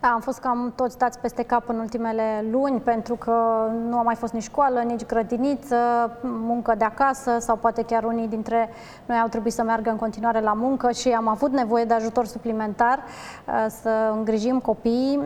Da, am fost cam toți dați peste cap în ultimele luni, pentru că nu a mai fost nici școală, nici grădiniță, muncă de acasă sau poate chiar unii dintre noi au trebuit să meargă în continuare la muncă și am avut nevoie de ajutor suplimentar uh, să îngrijim copiii.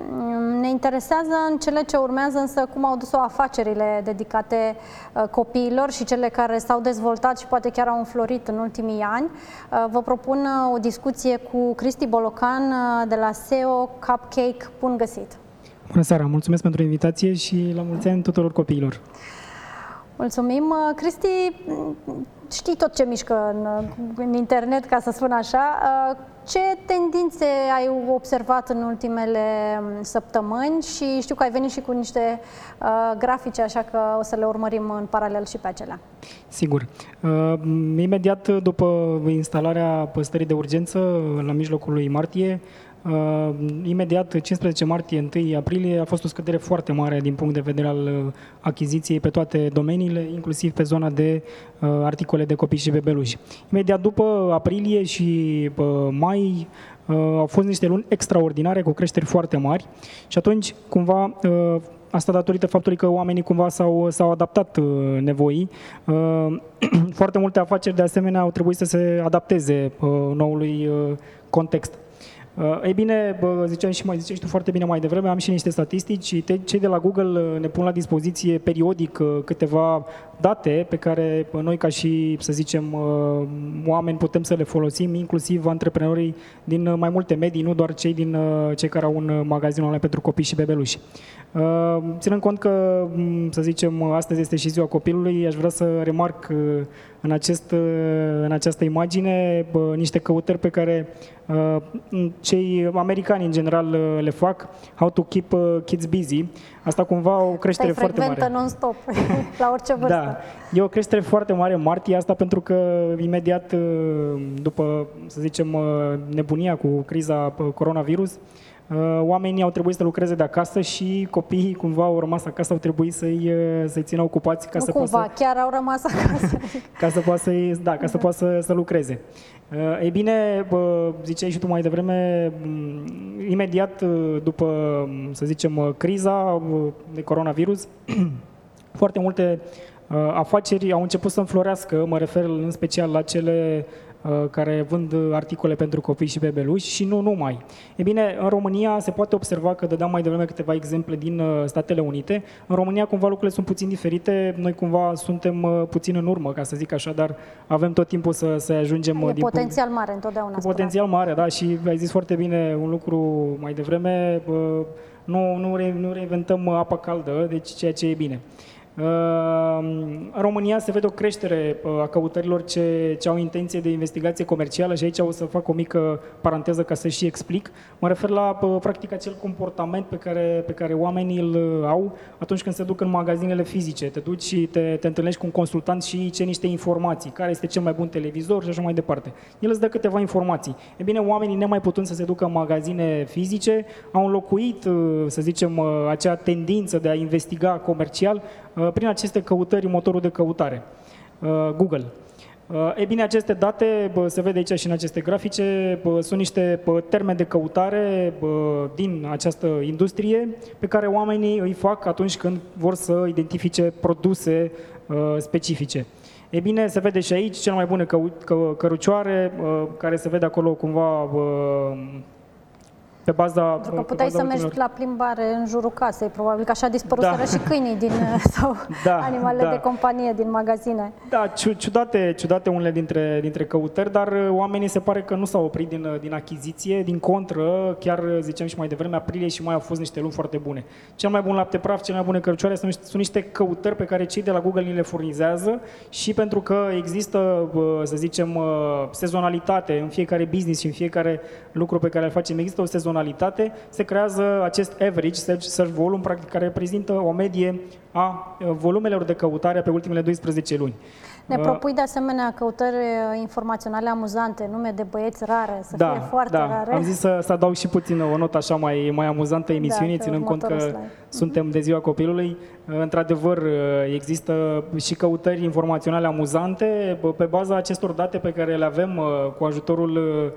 Ne interesează în cele ce urmează însă cum au dus-o afacerile dedicate uh, copiilor și cele care s-au dezvoltat și poate chiar au înflorit în ultimii ani. Uh, vă propun o discuție cu Cristi Bolocan de la SEO Cupcake Eric, bun găsit! Bună seara, mulțumesc pentru invitație și la mulți ani tuturor copiilor! Mulțumim! Uh, Cristi, știi tot ce mișcă în, în internet, ca să spun așa. Uh, ce tendințe ai observat în ultimele um, săptămâni și știu că ai venit și cu niște uh, grafice, așa că o să le urmărim în paralel și pe acelea. Sigur. Uh, imediat după instalarea păstării de urgență, la mijlocul lui martie, Uh, imediat, 15 martie, 1 aprilie, a fost o scădere foarte mare din punct de vedere al uh, achiziției pe toate domeniile, inclusiv pe zona de uh, articole de copii și bebeluși. Imediat după aprilie și uh, mai uh, au fost niște luni extraordinare cu creșteri foarte mari și atunci, cumva, uh, Asta datorită faptului că oamenii cumva s-au, s-au adaptat uh, nevoii. Uh, foarte multe afaceri, de asemenea, au trebuit să se adapteze uh, noului uh, context. Uh, ei bine, ziceam și mai ziceai tu foarte bine mai devreme, am și niște statistici. Cei de la Google uh, ne pun la dispoziție periodic uh, câteva date pe care noi ca și, să zicem, oameni putem să le folosim, inclusiv antreprenorii din mai multe medii, nu doar cei din cei care au un magazin online pentru copii și bebeluși. Ținând cont că, să zicem, astăzi este și ziua copilului, aș vrea să remarc în, acest, în această imagine niște căutări pe care cei americani în general le fac, how to keep kids busy. Asta cumva o creștere foarte mare. non-stop, la orice vârstă. Da, e o creștere foarte mare în martie, asta pentru că imediat după, să zicem, nebunia cu criza coronavirus, Uh, oamenii au trebuit să lucreze de acasă și copiii cumva au rămas acasă, au trebuit să-i, uh, să-i țină ocupați ca nu să cumva, poată să... chiar au rămas acasă. ca să poată să da, ca să poată să, să lucreze. Uh, ei bine, ziceai și tu mai devreme, mm, imediat după, mm, să zicem, criza de coronavirus, foarte multe afaceri au început să înflorească, mă refer în special la cele Uh, care vând articole pentru copii și bebeluși și nu numai. E bine, în România se poate observa că dădeam mai devreme câteva exemple din uh, Statele Unite. În România cumva lucrurile sunt puțin diferite, noi cumva suntem uh, puțin în urmă, ca să zic așa, dar avem tot timpul să, să ajungem e din potențial punct... mare întotdeauna. Cu potențial mare, da, și ai zis foarte bine un lucru mai devreme, nu, nu, re, nu reinventăm apa caldă, deci ceea ce e bine. În România se vede o creștere uh, a căutărilor ce, ce au intenție de investigație comercială și aici o să fac o mică paranteză ca să și explic. Mă refer la uh, practic acel comportament pe care, pe care oamenii îl uh, au atunci când se duc în magazinele fizice. Te duci și te, te întâlnești cu un consultant și ce niște informații, care este cel mai bun televizor și așa mai departe. El îți dă câteva informații. E bine, oamenii nemai putând să se ducă în magazine fizice au înlocuit, să zicem, acea tendință de a investiga comercial Uh, prin aceste căutări motorul de căutare, uh, Google. Uh, e bine, aceste date, se vede aici și în aceste grafice, sunt niște termeni de căutare din această industrie pe care oamenii îi fac atunci când vor să identifice produse specifice. E bine, se vede și aici cel mai bune că, că, cărucioare, care se vede acolo cumva pe baza... Pentru că puteai să mergi la plimbare în jurul casei, probabil că așa dispăruseră da. și câinii din, sau da, animalele da. de companie din magazine. Da, ciudate, ciudate unele dintre, dintre căutări, dar uh, oamenii se pare că nu s-au oprit din, uh, din achiziție, din contră, chiar uh, ziceam și mai devreme, aprilie și mai au fost niște luni foarte bune. Cel mai bun lapte praf, cele mai bune cărcioare sunt, sunt niște căutări pe care cei de la Google ni le furnizează și pentru că există, să zicem, sezonalitate în fiecare business și în fiecare lucru pe care îl facem, există o sezonalitate sezonalitate, se creează acest average search, search volume, practic, care reprezintă o medie a volumelor de căutare pe ultimele 12 luni. Ne uh, propui de asemenea căutări uh, informaționale amuzante, nume de băieți rare, să da, fie foarte da. rare. Am zis să, să adaug și puțin o notă așa mai, mai amuzantă emisiunii, da, ținând cont că slide. suntem de ziua copilului. Uh, într-adevăr, există și căutări informaționale amuzante pe baza acestor date pe care le avem cu ajutorul uh,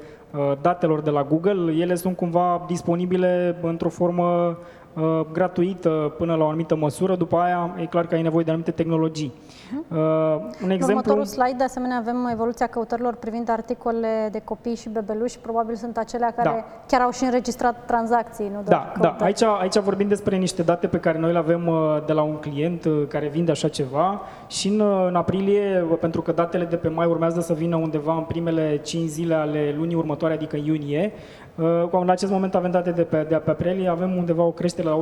datelor de la Google, ele sunt cumva disponibile într-o formă uh, gratuită până la o anumită măsură, după aia e clar că ai nevoie de anumite tehnologii. Uh, un În exemplu... următorul slide, de asemenea, avem evoluția căutărilor privind articole de copii și bebeluși. Probabil sunt acelea care Da. chiar au și înregistrat tranzacții, nu doar Da, da. căutări. Aici, aici vorbim despre niște date pe care noi le avem uh, de la un client uh, care vinde așa ceva și în, uh, în aprilie, uh, pentru că datele de pe mai urmează să vină undeva în primele 5 zile ale lunii următoare, adică în iunie, uh, în acest moment avem date de pe, de pe aprilie, avem undeva o creștere la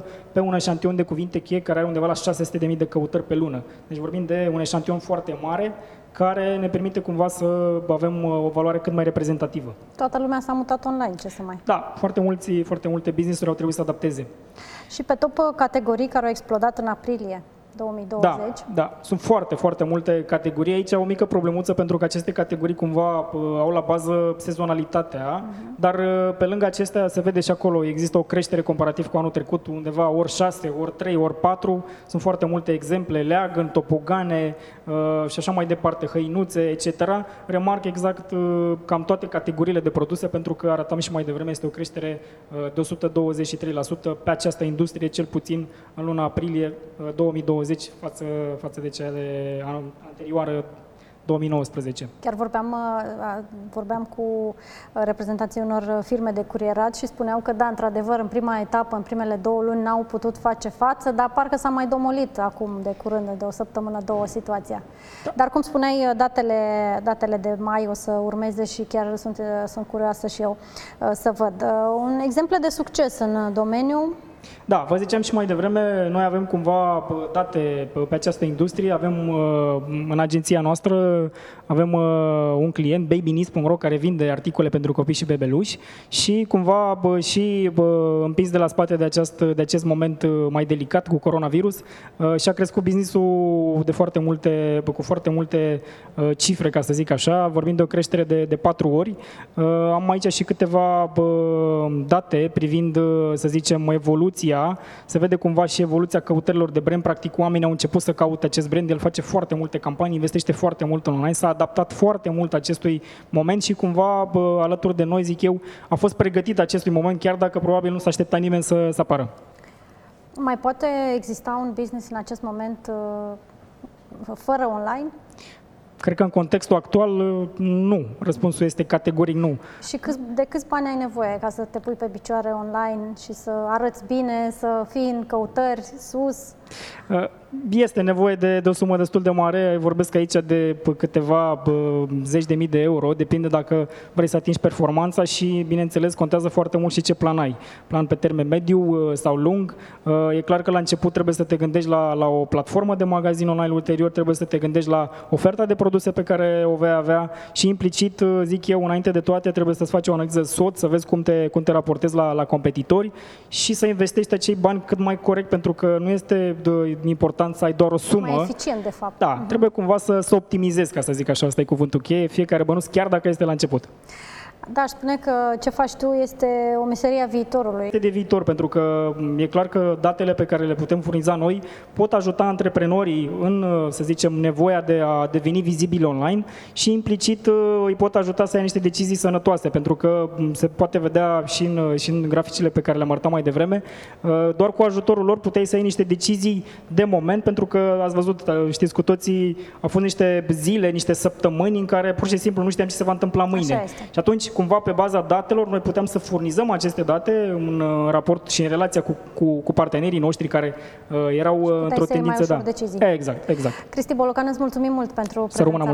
123% pe un eșantion de cuvinte cheie care are undeva la 600.000 de căutări pe lună. Deci vorbim de un eșantion foarte mare care ne permite cumva să avem uh, o valoare cât mai reprezentativă. Toată lumea s-a mutat online, ce să mai... Da, foarte, mulți, foarte multe business-uri au trebuit să adapteze. Și pe top uh, categorii care au explodat în aprilie 2020. Da, da, sunt foarte, foarte multe categorii. Aici o mică problemuță pentru că aceste categorii cumva uh, au la bază sezonalitatea, dar uh, pe lângă acestea se vede și acolo, există o creștere comparativ cu anul trecut, undeva ori 6, ori 3, ori 4. Sunt foarte multe exemple, leagăn, topogane uh, și așa mai departe, hăinuțe, etc. Remarc exact uh, cam toate categoriile de produse pentru că arătam și mai devreme, este o creștere uh, de 123% pe această industrie, cel puțin în luna aprilie uh, 2020 față, față de cea de anul anterioară 2019. Chiar vorbeam, uh, vorbeam cu uh, reprezentanții unor firme de curierat și spuneau că, da, într-adevăr, în prima etapă, în primele două luni, n-au putut face față, dar parcă s-a mai domolit acum de curând, de o săptămână, două, situația. Da. Dar, cum spuneai, uh, datele, datele de mai o să urmeze și chiar sunt, sunt curioasă și eu să văd. Un exemplu de succes în domeniu da, vă ziceam și mai devreme, noi avem cumva date pe această industrie, avem în agenția noastră avem un client, babynews.ro, care vinde articole pentru copii și bebeluși și cumva și împins de la spate de acest, de acest moment mai delicat cu coronavirus și-a crescut businessul de foarte multe, cu foarte multe cifre, ca să zic așa, vorbim de o creștere de, de patru ori. Am aici și câteva date privind, să zicem, evoluția se vede cumva și evoluția căutărilor de brand. Practic, oamenii au început să caute acest brand, el face foarte multe campanii, investește foarte mult în online, s-a adaptat foarte mult acestui moment și cumva bă, alături de noi, zic eu, a fost pregătit acestui moment, chiar dacă probabil nu s-a așteptat nimeni să, să apară. Mai poate exista un business în acest moment fără online? Cred că în contextul actual nu. Răspunsul este categoric nu. Și câți, de câți bani ai nevoie ca să te pui pe picioare online și să arăți bine, să fii în căutări sus? Este nevoie de, de o sumă destul de mare, vorbesc aici de câteva zeci de mii de euro, depinde dacă vrei să atingi performanța și, bineînțeles, contează foarte mult și ce plan ai. Plan pe termen mediu sau lung. E clar că la început trebuie să te gândești la, la o platformă de magazin online, ulterior trebuie să te gândești la oferta de produse pe care o vei avea și implicit, zic eu, înainte de toate, trebuie să-ți faci o analiză SWOT, să vezi cum te, cum te raportezi la, la competitori și să investești acei bani cât mai corect, pentru că nu este de important să ai doar o sumă. Mai eficient, de fapt. Da, uh-huh. trebuie cumva să, să optimizezi, ca să zic așa, asta e cuvântul cheie, fiecare bănuț, chiar dacă este la început. Da, aș spune că ce faci tu este o meserie a viitorului. Este de viitor, pentru că e clar că datele pe care le putem furniza noi pot ajuta antreprenorii în, să zicem, nevoia de a deveni vizibili online și implicit îi pot ajuta să ia niște decizii sănătoase, pentru că se poate vedea și în, și în graficile pe care le-am arătat mai devreme, doar cu ajutorul lor puteai să iei niște decizii de moment, pentru că ați văzut, știți cu toții, au fost niște zile, niște săptămâni în care pur și simplu nu știam ce se va întâmpla mâine. Și atunci cumva pe baza datelor noi putem să furnizăm aceste date în raport și în relația cu, cu, cu partenerii noștri care uh, erau într-o tendință. Da. Decizii. Exact, exact. Cristi Bolocan, îți mulțumim mult pentru prezența